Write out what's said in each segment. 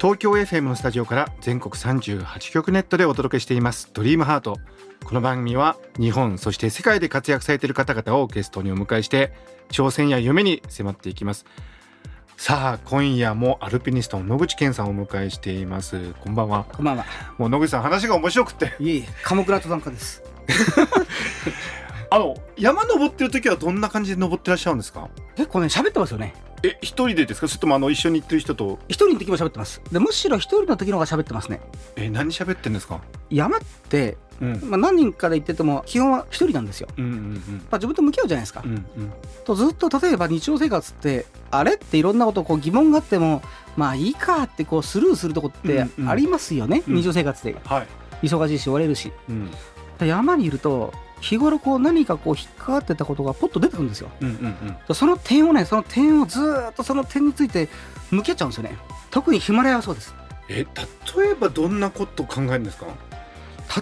東京 FM のスタジオから全国38局ネットでお届けしています。ドリームハート。この番組は日本そして世界で活躍されている方々をゲストにお迎えして挑戦や夢に迫っていきます。さあ今夜もアルピニストの野口健さんをお迎えしています。こんばんは。こんばんは。もう野口さん話が面白くて。いえいえ、鎌倉登山家です。あの山登ってる時はどんな感じで登ってらっしゃるんですか？結構ね、喋ってますよね。え一人でですか？それともあの一緒に行ってる人と？一人の時も喋ってます。で、むしろ一人の時の方が喋ってますね。え何喋ってんですか？山って、うんまあ、何人かで行ってても、基本は一人なんですよ。うんうんまあ、自分と向き合うじゃないですか。うんうんとずっと例えば日常生活って、あれっていろんなことこう疑問があっても、まあいいかってこうスルーするとこってうんうんありますよね、うん日常生活で。はい、忙しいし、追われるし。うんで山にいると、日頃こう何かこう引っかかってたことがポッと出てくるんですよ。うんうんうん。でその点をね、その点をずーっとその点について向き合っちゃうんですよね。特にヒマラヤはそうです。え例えばどんなことを考えるんですか？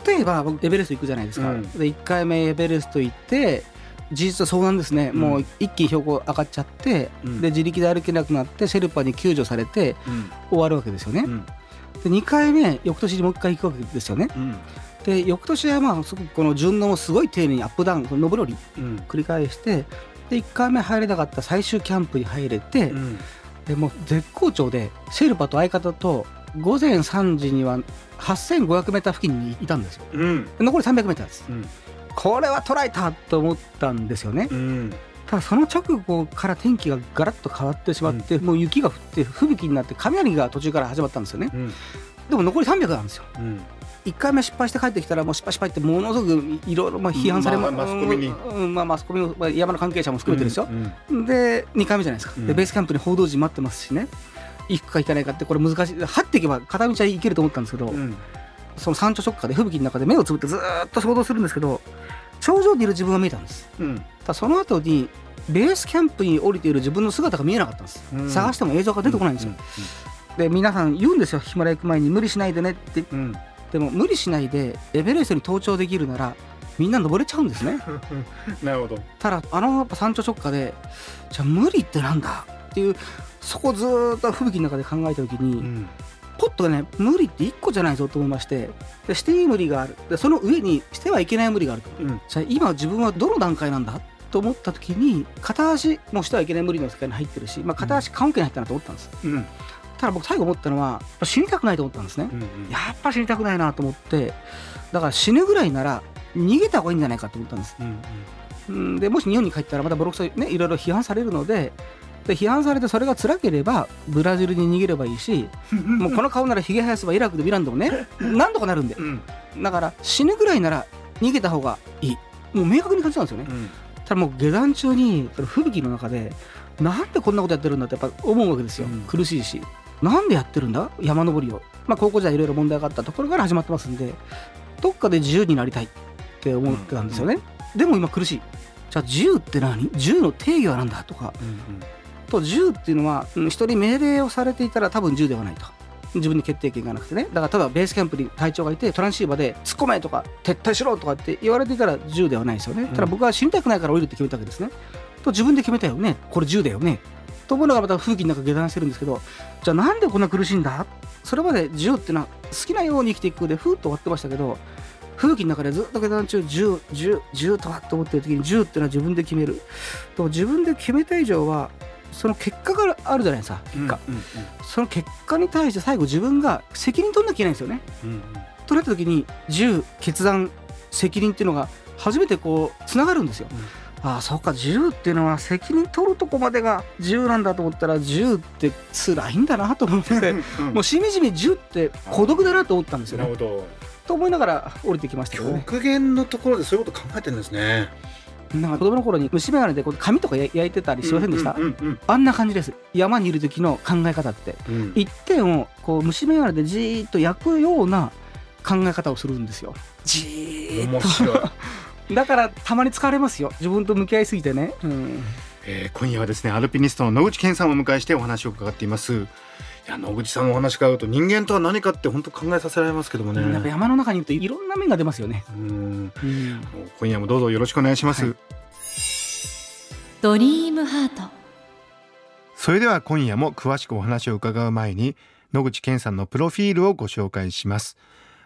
例えば僕エベレスト行くじゃないですか、うん。で1回目エベレスト行って事実そうなんですね、うん。もう一気に標高上がっちゃって、うん。で自力で歩けなくなってシェルパに救助されてうん。終わるわけですよね、うん。で2回目翌年にもう1回行くわけですよね。うんで翌年はまあすごくこの順応をすごい丁寧にアップダウン上り下りうん。繰り返してで1回目入れなかった最終キャンプに入れて、うん。でもう絶好調でシェルパと相方と午前3時には 8500m 付近にいたんですよ。うん。で残り 300m です。うん。これは捉えたと思ったんですよね。うん。ただその直後から天気がガラッと変わってしまって、もう雪が降って吹雪になって雷が途中から始まったんですよね。うん。でも残り300なんですよ。うん1回目失敗して帰ってきたらもう失敗失敗ってものすごくいろいろまあ批判されまあマスコミに。うんうんまあ、マスコミの、まあ、山の関係者も含めてですよ。う、んで2回目じゃないですか、うん。でベースキャンプに報道陣待ってますしね。行くか行かないかってこれ難しい。張っていけば片道は行けると思ったんですけど、うん。その山頂直下で吹雪の中で目をつぶってずーっと想像するんですけど頂上にいる自分が見えたんです。うん。ただその後にベースキャンプに降りている自分の姿が見えなかったんです、うん。探しても映像が出てこないんですよ、で皆さん言うんですよ。ヒマラヤ行く前に無理しないでねって。うんうんでも無理しないでエベレストに登頂できるならみんな登れちゃうんですね。なるほど。ただあのやっぱ山頂直下でじゃあ無理ってなんだっていうそこずーっと吹雪の中で考えた時に、うん。ポッとね無理って1個じゃないぞと思いましてでしていい無理がある。でその上にしてはいけない無理があると。うん。じゃあ今自分はどの段階なんだと思った時に片足もしてはいけない無理の世界に入ってるし、まあ、片足棺桶に入ったなと思ったんです、うんただ僕最後思ったのは死にたくないと思ったんですね、うんやっぱ死にたくないなと思ってだから死ぬぐらいなら逃げた方がいいんじゃないかと思ったんです。うんうん。でもし日本に帰ったらまたボロクソねいろいろ批判されるのでで批判されてそれが辛ければブラジルに逃げればいいし もうこの顔ならひげ生やせばイラクでミランでもね。何とかなるんで。うん。だから死ぬぐらいなら逃げた方がいい。もう明確に感じたんですよね。うん。ただもう下山中にその吹雪の中でなんでこんなことやってるんだってやっぱ思うわけですよ、うん。苦しいしなんでやってるんだ？山登りを。まあ高校時代いろいろ問題があったところから始まってますんでどっかで自由になりたいって思ってたんですよね、でも今苦しい。じゃあ自由って何？自由の定義は何だとか。と自由っていうのはうん人に命令をされていたら多分自由ではないと。自分に決定権がなくてね。だから例えばベースキャンプに隊長がいてトランシーバーで突っ込めとか撤退しろとかって言われていたら自由ではないですよね、ただ僕は死にたくないから降りるって決めたわけですね。と自分で決めたよね。これ自由だよねと思うのがまた風紀の中下山してるんですけどじゃあなんでこんな苦しいんだ？それまで自由っていうのは好きなように生きていくでふーっと終わってましたけど風紀の中でずっと下山中自由自由自由とはと思ってる時に自由っていうのは自分で決める。と自分で決めた以上はその結果があるじゃないですか結果、うんその結果に対して最後自分が責任取んなきゃいけないんですよね。うんうんとなった時に自由決断責任っていうのが初めてこうつながるんですよ、ああそうか自由っていうのは責任取るとこまでが自由なんだと思ったら自由って辛いんだなと思って うん。もうしみじみ自由って孤独だなと思ったんですよね。なるほど。と思いながら降りてきましたけどね。極限のところでそういうこと考えてるんですね。なんか子供の頃に虫眼鏡でこう紙とか焼いてたりしませんでした、うんうんうんあんな感じです。山にいる時の考え方って。うん。一点をこう虫眼鏡でじーっと焼くような考え方をするんですよじーっ面白い、とだからたまに疲れますよ。自分と向き合いすぎてね、うん、えー今夜はですねアルピニストの野口健さんをお迎えしてお話を伺っています。いや野口さんのお話伺うと人間とは何かって本当考えさせられますけどもね。やっぱ山の中にいるといろんな面が出ますよね、うん。うん。今夜もどうぞよろしくお願いします、はい。ドリームハート。それでは今夜も詳しくお話を伺う前に野口健さんのプロフィールをご紹介します、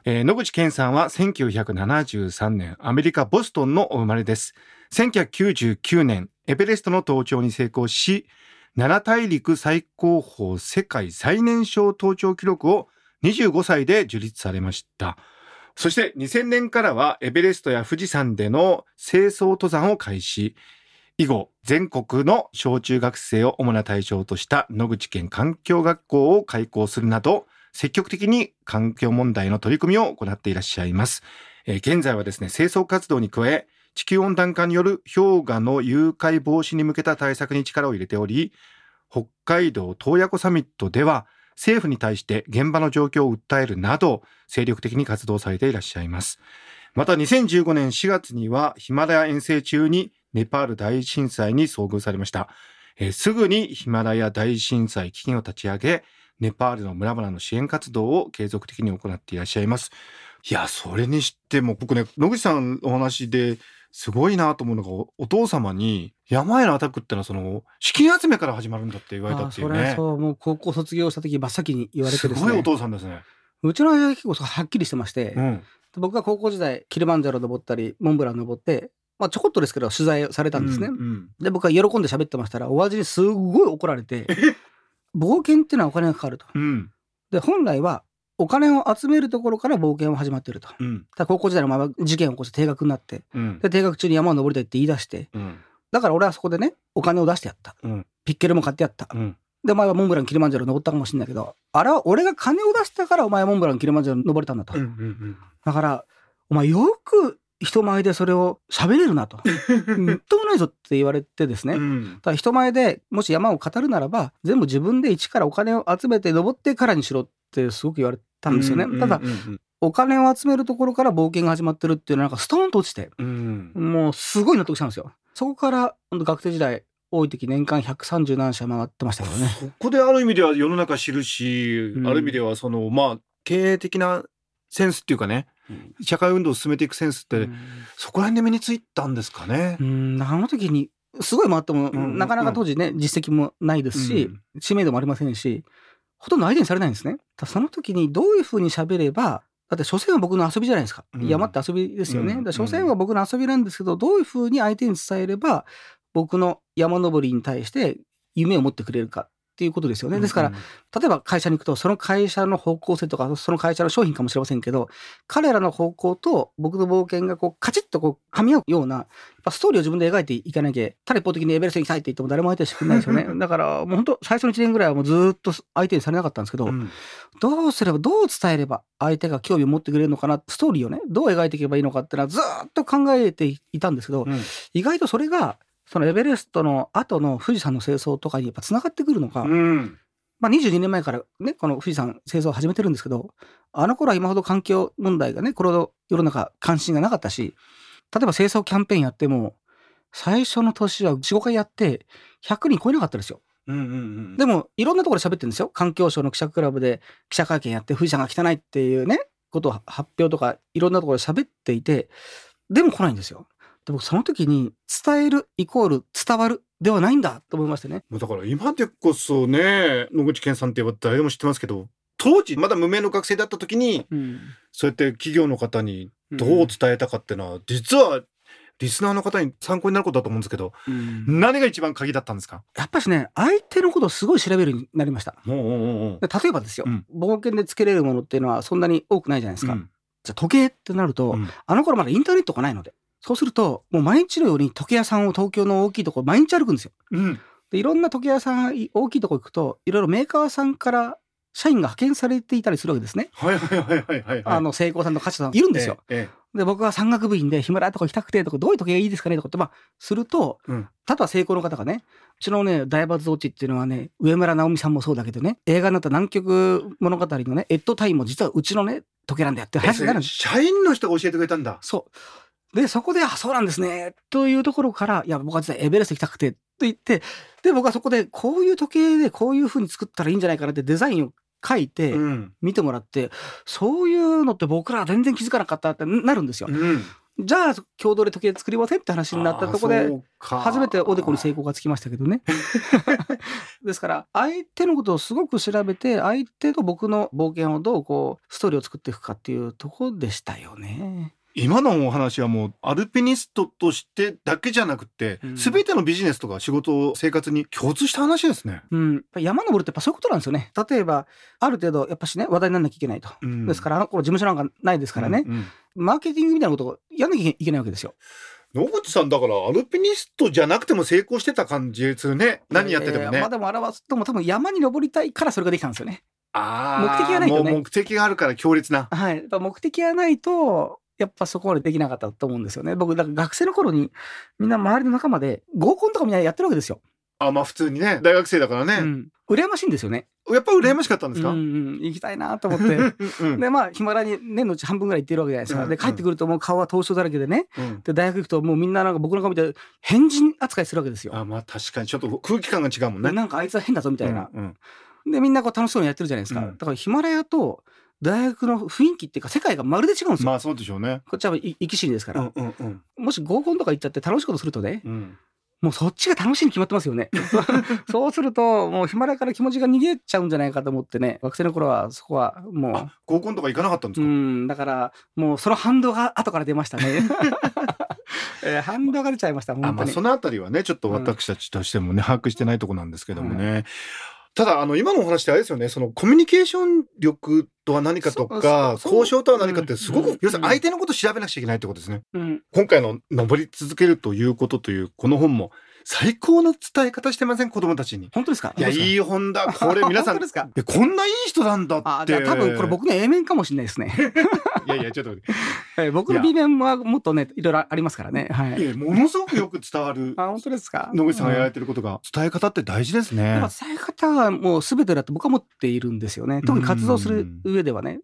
えー野口健さんは1973年アメリカボストンのお生まれです。1999年エベレストの登頂に成功し七大陸最高峰世界最年少登頂記録を25歳で樹立されました。そして2000年からはエベレストや富士山での清掃登山を開始。以後、全国の小中学生を主な対象とした野口県環境学校を開校するなど、積極的に環境問題の取り組みを行っていらっしゃいます。えー現在はですね、清掃活動に加え、地球温暖化による氷河の誘拐防止に向けた対策に力を入れており、北海道洞爺湖サミットでは、政府に対して現場の状況を訴えるなど、精力的に活動されていらっしゃいます。また2015年4月にはヒマラヤ遠征中にネパール大震災に遭遇されました。えすぐにヒマラヤ大震災基金を立ち上げ、ネパールの村々の支援活動を継続的に行っていらっしゃいます。いや、それにしても僕ね、野口さんのお話ですごいなと思うのが、おお父様に山へのアタックってのはその資金集めから始まるんだって言われたっていうね。そうもう高校卒業した時真っ先に言われてすですねごいお父さんですね。うちの親が結構はっきりしてまして、うん。僕が高校時代キリマンジャロ登ったりモンブラン登って、まあ、ちょこっとですけど取材されたんですね、うんうんで僕は喜んで喋ってましたらお味にすごい怒られて冒険っていうのはお金がかかるとうん。で本来はお金を集めるところから冒険は始まってるとうん。高校時代のまま事件を起こして定額になってうん。で定額中に山を登りたいって言い出してうん。だから俺はそこでねお金を出してやった、うんピッケルも買ってやったうん。でお前はモンブランキリマンジャロ登ったかもしれないけどあれは俺が金を出したからお前はモンブランキリマンジャロ登れたんだと。だからお前よく人前でそれを喋れるなと。み っともないぞって言われてですね、うん。ただ人前でもし山を語るならば全部自分で一からお金を集めて登ってからにしろってすごく言われたんですよね、ただお金を集めるところから冒険が始まってるっていうのはなんかストーンと落ちてうん。もうすごい納得したんですよ。そこから学生時代多い時年間130何社回ってましたけどね。そこである意味では世の中知るし、うん。ある意味ではそのまあ経営的なセンスっていうかね社会運動を進めていくセンスって、うん。そこら辺で身についたんですかね。う。ん。あの時にすごい回っても、なかなか当時ね実績もないですし、知名度もありませんしほとんど相手にされないんですね。その時にどういうふうに喋ればだって所詮は僕の遊びじゃないですか、うん。山って遊びですよね。うん。だ所詮は僕の遊びなんですけどどういうふうに相手に伝えれば僕の山登りに対して夢を持ってくれるかっていうことですよね。ですから、うん例えば会社に行くとその会社の方向性とかその会社の商品かもしれませんけど彼らの方向と僕の冒険がこうカチッとこう噛み合うようなやっぱストーリーを自分で描いていかなきゃただ一方的にエベレスト行きたいって言っても誰も相手してくれないですよね。だからもう本当最初の1年ぐらいはもうずーっと相手にされなかったんですけど、うん。どうすればどう伝えれば相手が興味を持ってくれるのかなストーリーをねどう描いていけばいいのかっていうのはずーっと考えていたんですけど、うん。意外とそれがそのエベレストの後の富士山の清掃とかにやっぱつながってくるのか、うんまあ、22年前からねこの富士山清掃を始めてるんですけどあの頃は今ほど環境問題がねこれほど世の中関心がなかったし例えば清掃キャンペーンやっても最初の年は45回やって100人超えなかったですよ。うんうんうんでもいろんなところで喋ってるんですよ環境省の記者クラブで記者会見やって富士山が汚いっていうねことを発表とかいろんなところで喋っていてでも来ないんですよ。で僕その時に伝えるイコール伝わるではないんだと思いましてね。もうだから今でこそね野口健さんって言えば誰でも知ってますけど当時まだ無名の学生だった時にうん。そうやって企業の方にどう伝えたかっていうのは、実はリスナーの方に参考になることだと思うんですけどうん。何が一番鍵だったんですか？やっぱしね相手のことをすごい調べるようになりました。例えばですよ、うん。冒険でつけれるものっていうのはそんなに多くないじゃないですか。うん。じゃあ時計ってなると、うん。あの頃まだインターネットがないのでそうするともう毎日のように時計屋さんを東京の大きいところ毎日歩くんですよ。うんでいろんな時計屋さんい大きいとこ行くといろいろメーカーさんから社員が派遣されていたりするわけですね。はいはいはいはいはいはいあの成功さんと勝さんいるんですよ。ええで僕は山岳部員でヒマラヤとか行きたくてとかどういう時計がいいですかねとかってまあすると、うん例えば成功の方がねうちのね大罰落ちっていうのはね上村直美さんもそうだけどね映画になった南極物語のねエッドタイムも実はうちのね時計なんだよって話になるんです社員の人が教えてくれたんだ。そう。で、そこで、あ、そうなんですね。というところから、いや、僕は実はエベレスト行きたくて、と言って、で、僕はそこで、こういう時計でこういう風に作ったらいいんじゃないかなってデザインを書いて、うん。見てもらって、そういうのって僕らは全然気づかなかったってなるんですよ。うん。じゃあ、共同で時計作りませんって話になったところで、初めておでこに成功がつきましたけどね。ですから、相手のことをすごく調べて、相手と僕の冒険をどうこう、ストーリーを作っていくかっていうところでしたよね。今のお話はもうアルピニストとしてだけじゃなくて、うんすべてのビジネスとか仕事生活に共通した話ですね。うん、山登るってやっぱそういうことなんですよね。例えば、ある程度、やっぱしね、話題にならなきゃいけないと。うんですから、あの頃事務所なんかないですからね、うんうんマーケティングみたいなことをやんなきゃいけないわけですよ。野口さんだからアルピニストじゃなくても成功してた感じするね。何やっててもね。えーまあでも表すとも多分山に登りたいからそれができたんですよね。あー目的がないとね目的があるから強烈な。はい。目的がないと、やっぱそこまでできなかったと思うんですよね。僕、だから学生の頃にみんな周りの仲間で合コンとかみんなやってるわけですよ。あまあ普通にね大学生だからね、うん。羨ましいんですよね。やっぱ羨ましかったんですか、うんうん。行きたいなと思って。うんうんで、まあ、ヒマラヤに年のうち半分ぐらい行ってるわけじゃないですか。で、うんうん帰ってくるともう顔は凍傷だらけでね。うんで、大学行くともうみんななんか僕の顔見て変人扱いするわけですよ。あまあ確かにちょっと空気感が違うもんね。なんかあいつは変だぞみたいな。うんで、みんなこう楽しそうにやってるじゃないですか。うんだからヒマラヤと大学の雰囲気っていうか世界がまるで違うんですよ。まあそうでしょうね。こっちは生き死にですから。うんうんうんもし合コンとか行っちゃって楽しいことするとね、うんもうそっちが楽しいに決まってますよね。そうすると、もうヒマラヤから気持ちが逃げちゃうんじゃないかと思ってね、学生の頃はそこはもあ合コンとか行かなかったんですう、うか、ん、だからもうその反動が後から出ましたね。えー反動が出ちゃいました。まあそのあたりはねちょっと私たちとしてもね、把握してないとこなんですけどもね。ただあの今のお話ってあれですよね。そのコミュニケーション力とは何かとか交渉とは何かってすごく、うん要するに相手のことを調べなくちゃいけないってことですね。うん、今回の「登り続けるということ」というこの本も最高の伝え方してません？子供たちに。本当ですか？いやいい本だ これ皆さんですか？えこんないい人なんだって。多分これ僕の A 面かもしれないですね。いやいやちょっと待ってえー僕の B 面はもっとねいろいろありますからね。はいい。やものすごくよく伝わる あ本当ですか？野口さんがやられててることが伝え方って大事ですね。伝え方はもう全てだって僕は思っているんですよね。特に活動する上ではね。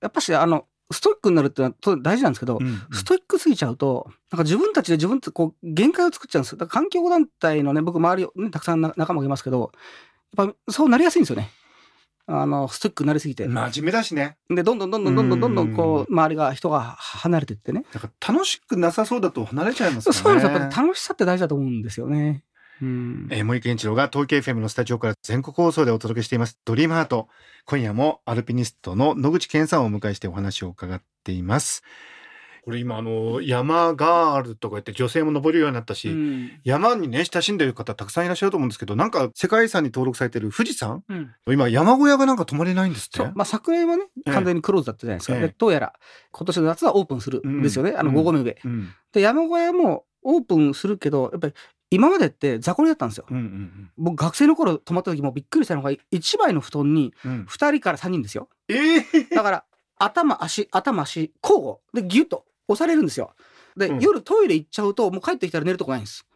やっぱしあのストイックになるってのはと大事なんですけど、うんストイックすぎちゃうとなんか自分たちで自分ってこう限界を作っちゃうんですよ。だから環境団体のね僕周りねたくさんな仲間がいますけど、やっぱそうなりやすいんですよね。あのストイックになりすぎて。真面目だしね。でどんどんどんどんどんどんどんどんこう周りが人が離れていってね。だから楽しくなさそうだと離れちゃいますそうよね。そうですやっぱり楽しさって大事だと思うんですよね。うん。えー、森健一郎が東京 FM のスタジオから全国放送でお届けしています。ドリームハート。今夜もアルピニストの野口健さんをお迎えしてお話を伺っています。これ今あの山ガールとか言って女性も登るようになったし、うん。山にね親しんでる方たくさんいらっしゃると思うんですけどなんか世界遺産に登録されてる富士山？うん。今山小屋がなんか泊まれないんですって。まあ、昨年はねええ。完全にクローズだったじゃないですか、ええ。でどうやら今年の夏はオープンするんですよね、あのうん5合目上、うん。で山小屋もオープンするけどやっぱり今までって雑魚寝だったんですよ。うんうん僕学生の頃泊まった時もびっくりしたのが1枚の布団にうん。うん2人から3人ですよ。えー、だから頭足頭足交互。でギュッと押されるんですよ。で、うん。夜トイレ行っちゃうともう帰ってきたら寝るとこないんです。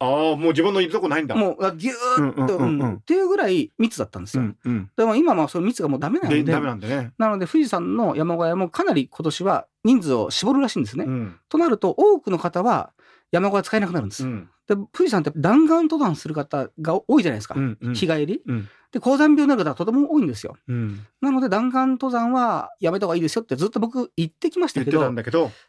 ああもう自分のいるとこないんだ。もうあギューッと、うんうんうんうん。うんっていうぐらい密だったんですよ、うんうん。でも今はその密がもうダメなので。でダメなんでね、なので富士山の山小屋もかなり今年は人数を絞るらしいんですね。うん。となると多くの方は山小屋使えなくなるんです。うんで富士山って弾丸登山する方が多いじゃないですか、うんうん。日帰り。うん。で高山病になる方はとても多いんですよ。うん。なので弾丸登山はやめた方がいいですよってずっと僕言ってきましたけど。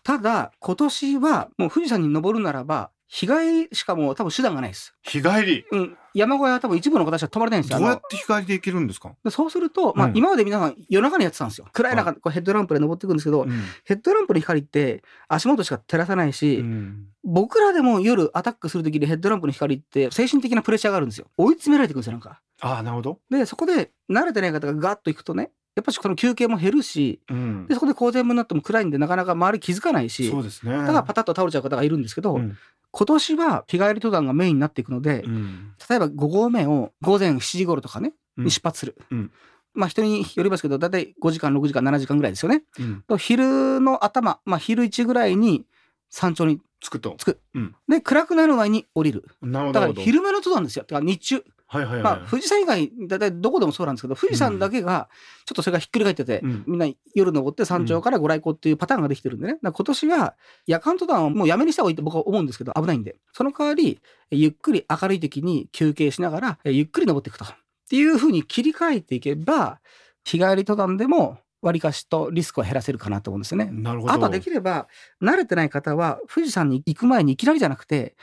ただ今年はもう富士山に登るならば日帰りしかもう多分手段がないです。日帰り？うん、山小屋は多分一部の方しか泊まれないんですよ。どうやって日帰りで行けるんですか、でそうすると、まあうん。今まで皆さん夜中にやってたんですよ。暗い中、こうヘッドランプで登っていくんですけど、ヘッドランプの光って足元しか照らさないし、うん。僕らでも夜アタックする時にヘッドランプの光って精神的なプレッシャーがあるんですよ。追い詰められていくんですよ、なんか。ああなるほど、で、そこで慣れてない方がガッと行くとね、やっぱりその休憩も減るし、うん。でそこで高全部になっても暗いんでなかなか周り気づかないし、そうですね。だからパタッと倒れちゃう方がいるんですけど、うん今年は日帰り登山がメインになっていくので、うん。例えば5合目を午前7時頃とかね、うん。に出発する。うん。まあ人によりますけど大体5時間6時間7時間ぐらいですよね。うん、と昼の頭、まあ、昼1ぐらいに山頂につくと。つく、うんで暗くなる前に降りる。なるほど。だから昼間の登山ですよ。だから日中、はいはいはい、まあ、富士山以外大体どこでもそうなんですけど富士山だけがちょっとそれがひっくり返ってて、うん。みんな夜登って山頂からご来光っていうパターンができてるんでね。今年は夜間登山をもうやめにした方がいいって僕は思うんですけど危ないんで。その代わりゆっくり明るい時に休憩しながらえゆっくり登っていくと。っていうふうに切り替えていけば日帰り登山でもわりかしとリスクを減らせるかなと思うんですよね。なるほど。あとはできれば慣れてない方は富士山に行く前にいきなりじゃなくて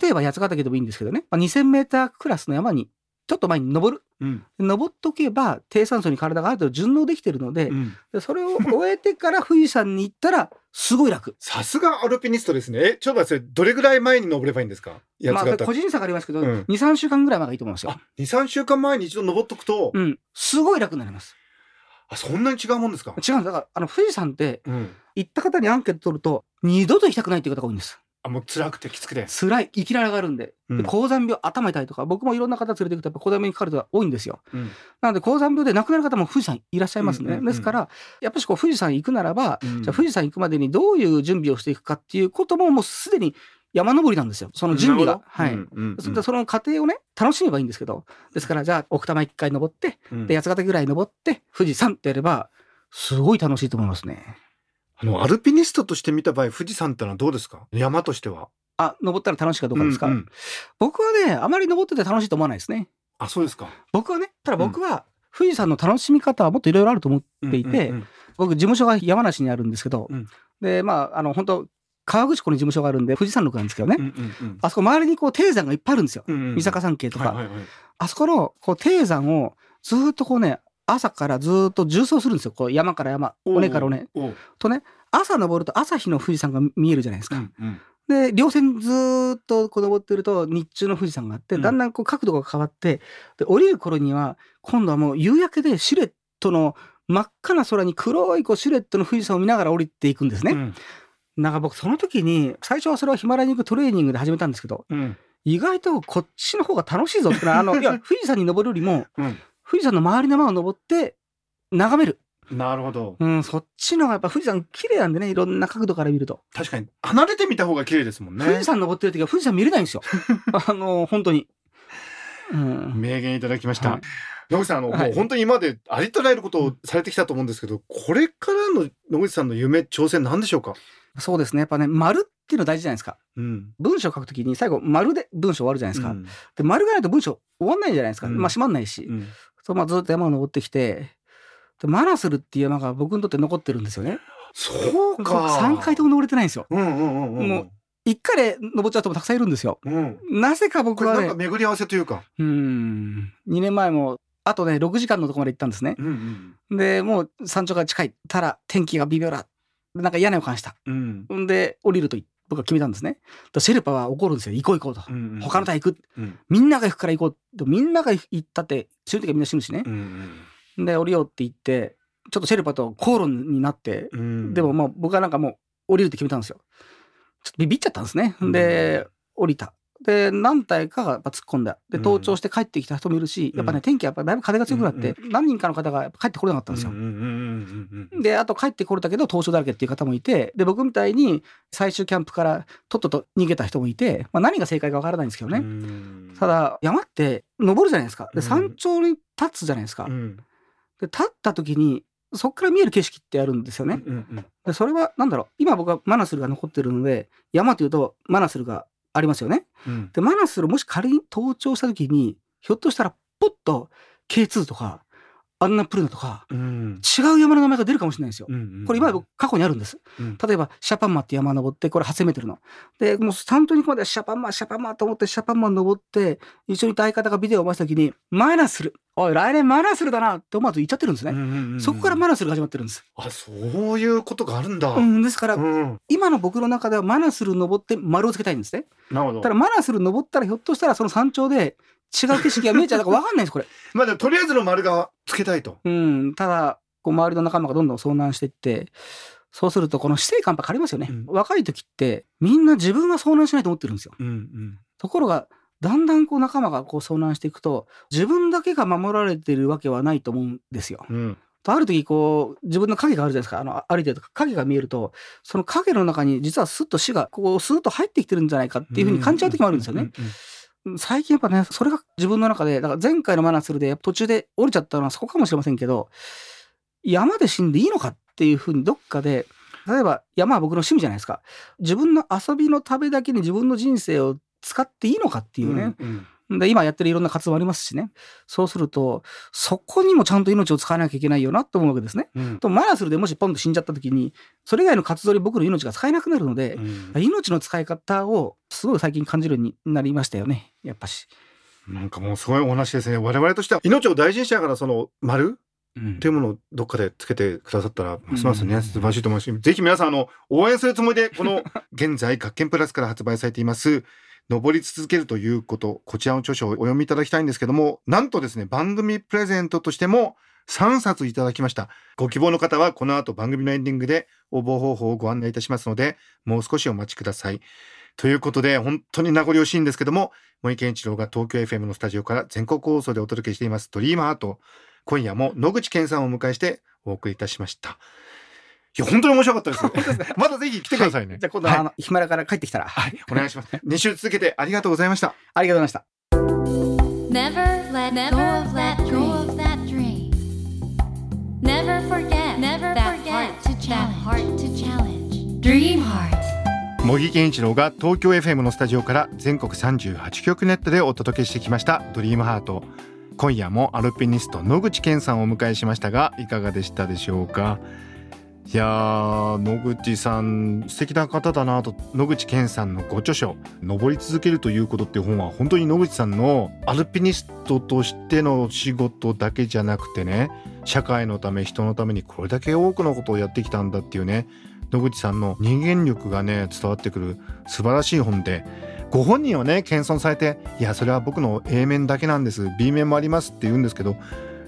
例えば八ヶ岳でもいいんですけどね、まあ、2,000メータークラスの山にちょっと前に登る。うん。登っとけば低酸素に体がある程度順応できてるので,、うん。でそれを終えてから富士山に行ったらすごい楽。さすがアルピニストですね。えちょっと待ってどれぐらい前に登ればいいんですか？八まあ、個人差がありますけど、うん。23週間ぐらい前がいいと思いますよ。あ。23週間前に一度登っとくと、うん、すごい楽になります。あそんなに違うもんですか？違うんだからあの富士山ってうん。行った方にアンケート取ると二度と行きたくないっていう方が多いんです。あもう辛くてきつくて辛い、生きられがあるんで。うんで高山病、頭痛いとか、僕もいろんな方連れて行くと、やっぱ高山病にかかる人が多いんですよ。うんなので、高山病で亡くなる方も富士山いらっしゃいますね。うんうんうんですから、やっぱりこう富士山行くならば、うんじゃあ富士山行くまでにどういう準備をしていくかっていうことも、もうすでに山登りなんですよ。その準備が。はい。うんうんうんそその過程をね、楽しめばいいんですけど、ですから、じゃあ、奥多摩一回登って、うんで、八ヶ岳ぐらい登って、富士山ってやれば、すごい楽しいと思いますね。あのアルピニストとして見た場合富士山ってのはどうですか？山としては。あ、登ったら楽しいかどうかですか、うんうん。僕はね、あまり登ってて楽しいと思わないですね。あそうですか。僕はね、ただ僕は、富士山の楽しみ方はもっといろいろあると思っていて、僕、事務所が山梨にあるんですけど、うん。で、まあ、あの、本当川口湖に事務所があるんで、富士山麓なんですけどね、あそこ周りにこう、低山がいっぱいあるんですよ。うんうん三坂山系とか。あそこの、こう、低山をずーっとこうね、朝からずーっと縦走するんですよ。こう、山から山、尾根から尾根。とね、朝登ると朝日の富士山が見えるじゃないですか。うんうんで、稜線ずーっとこう登ってると日中の富士山があって、うんだんだんこう角度が変わって、で、降りる頃には、今度はもう夕焼けでシルエットの真っ赤な空に黒いこうシルエットの富士山を見ながら降りていくんですね。うんなんか僕その時に、最初はそれはヒマラヤに行くトレーニングで始めたんですけど、うん意外とこっちの方が楽しいぞってあの、いや、富士山に登るよりも、うん富士山の周りの山を登って眺める。なるほどうん、そっちの方がやっぱ富士山綺麗なんでね、いろんな角度から見ると。確かに離れてみた方が綺麗ですもんね富士山登ってる時は富士山見れないんですよ。あの、本当に。うん。名言いただきました、はい野口さんあの、はいもう本当に今までありとあらゆることをされてきたと思うんですけどこれからの野口さんの夢挑戦なんでしょうか？そうですね。やっぱね、丸っていうの大事じゃないですか。うん文章を書くときに最後、丸で文章終わるじゃないですか。うんで、丸がないと文章終わんないじゃないですか。うんまあ、閉まんないし。うんそうまあ、ずっと山を登ってきて、でマナスルっていう山が僕にとって残ってるんですよね。そうか3回とも登れてないんですよ。うんうんうんうんもう1回で登っちゃう人もたくさんいるんですよ。うんなぜか僕はね、か巡り合わせというかうん、2年前も、あとね、6時間のとこまで行ったんですね。うんうんで、もう山頂が近い。たら天気が微妙だ。でなんか嫌な予感した。うんんで、降りると僕は決めたんですね。でシェルパは怒るんですよ。行こう行こうと。うんうん他の隊行く。うんみんなが行くから行こう。でみんなが行ったって、死ぬ時はみんな死ぬしねう。んで、降りようって言って、ちょっとシェルパと口論になって、うんでももう僕はなんかもう降りるって決めたんですよ。ちょっとビビっちゃったんですね。で、降りた。で、何体かがやっぱ突っ込んだ。で、うん登頂して帰ってきた人もいるし、やっぱね、天気やっぱだいぶ風が強くなって、何人かの方が帰ってこれなかったんですようん。うんうんうんうんで、あと帰ってこれたけど、凍傷だらけっていう方もいて、で、僕みたいに最終キャンプからとっとと逃げた人もいて、まあ何が正解かわからないんですけどね。うんただ、山って登るじゃないですか。で、うん山頂に立つじゃないですか。で、うん立った時に、そっから見える景色ってあるんですよね。うんうんで、それは、なんだろう、今僕はマナスルが残ってるので、山というとマナスルがありますよね。うんで、マナスルもし仮に登頂した時に、ひょっとしたら、ポッと K2 とか、アンナプルナとか、うん違う山の名前が出るかもしれないんですよ。うんこれ今僕過去にあるんです。うん例えば、シャパンマって山登って、これ8000メートルの。で、もう山頂に行くまではシャパンマ、シャパンマと思って、シャパンマ登って、一緒にいた相方がビデオを回した時に、マナスル、おい、来年マナスルだなって思わず言っちゃってるんですね。うんうんうんそこからマナスルが始まってるんです。あそういうことがあるんだうん、ですから、うん今の僕の中ではマナスル登って丸をつけたいんですね。なるほどただマナスル登ったらひょっとしたらその山頂で違う景色が見えちゃうか分かんないんです、これ。まあでもとりあえずの丸がつけたいとうん、ただ、こう周りの仲間がどんどん遭難していって、そうするとこの死生観やっぱ変わりますよね。うん若い時ってみんな自分は遭難しないと思ってるんですよ。うんうんところがだんだんこう仲間がこう遭難していくと自分だけが守られてるわけはないと思うんですよ。うんとある時こう自分の影があるじゃないですかあの歩いてると影が見えるとその影の中に実はスッと死がこうスーッと入ってきてるんじゃないかっていうふうに感じちゃう時もあるんですよね。最近やっぱねそれが自分の中でだから前回のマナスルで途中で降りちゃったのはそこかもしれませんけど山で死んでいいのかっていうふうにどっかで例えば山は僕の趣味じゃないですか。自分の遊びのためだけに自分の人生を使っていいのかっていうね、うん。で今やってるいろんな活動もありますしね。そうするとそこにもちゃんと命を使わなきゃいけないよなと思うわけですね。うん。とマナスルでもしポンと死んじゃった時にそれ以外の活動に僕の命が使えなくなるので、うん。命の使い方をすごい最近感じるようになりましたよね。やっぱし。なんかもうすごいお話ですね。我々としては命を大事にしながらその丸うん。っていうものをどっかでつけてくださったらますますうんね素晴らしいと思います。しぜひ皆さんあの応援するつもりでこの 現在学研プラスから発売されています登り続けるということこちらの著書をお読みいただきたいんですけどもなんとですね番組プレゼントとしても3冊いただきました。ご希望の方はこの後番組のエンディングで応募方法をご案内いたしますのでもう少しお待ちください。ということで本当に名残惜しいんですけども森健一郎が東京 FM のスタジオから全国放送でお届けしていますドリームハート。今夜も野口健さんをお迎えしてお送りいたしました。や本当に面白かったです またぜひ来てくださいね、じゃあ今度、はい。あのヒマラヤから帰ってきたら、はい、お願いします。2週続けてありがとうございました。ありがとうございました。Never let go of that go of that dream. Never forget, never forget that heart to challenge. Dream heart. 茂木健一郎が東京 FM のスタジオから全国38局ネットでお届けしてきました「ドリームハート。今夜もアルピニスト野口健さんをお迎えしましたがいかがでしたでしょうか？いやー野口さん素敵な方だなと野口健さんのご著書「登り続けるということ」っていう本は本当に野口さんのアルピニストとしての仕事だけじゃなくてね社会のため人のためにこれだけ多くのことをやってきたんだっていうね野口さんの人間力がね伝わってくる素晴らしい本でご本人はね謙遜されて「いやそれは僕の A 面だけなんです B 面もあります」って言うんですけど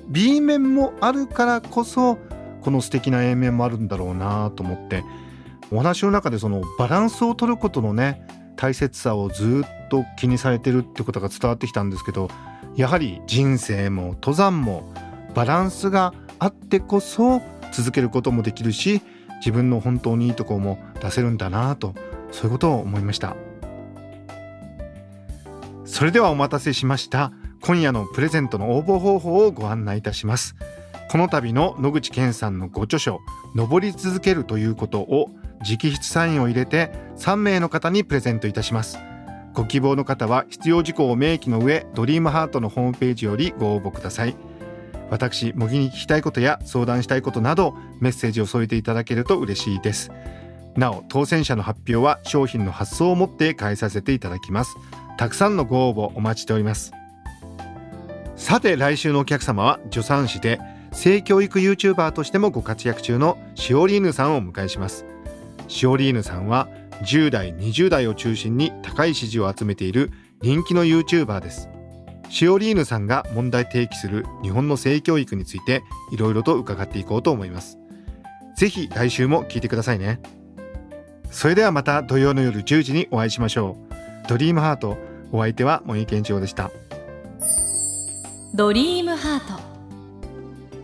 B 面もあるからこそこの素敵な A 面もあるんだろうなと思ってお話の中でそのバランスを取ることのね大切さをずっと気にされてるってことが伝わってきたんですけどやはり人生も登山もバランスがあってこそ続けることもできるし自分の本当にいいところも出せるんだなとそういうことを思いました。それではお待たせしました。今夜のプレゼントの応募方法をご案内いたします。この度の野口健さんのご著書「登り続けるということ」を直筆サインを入れて3名の方にプレゼントいたします。ご希望の方は必要事項を明記の上ドリームハートのホームページよりご応募ください。私模擬に聞きたいことや相談したいことなどメッセージを添えていただけると嬉しいです。なお当選者の発表は商品の発送をもって返させていただきます。たくさんのご応募お待ちしております。さて来週のお客様は助産師で性教育 YouTuber としてもご活躍中のシオリーヌさんをお迎えします。シオリーヌさんは10代20代を中心に高い支持を集めている人気の YouTuber です。シオリーヌさんが問題提起する日本の性教育についていろいろと伺っていこうと思います。ぜひ来週も聞いてくださいね。それではまた土曜の夜10時にお会いしましょう。ドリームハート。お相手は森健一郎でした。ドリームハート。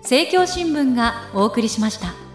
政教新聞がお送りしました。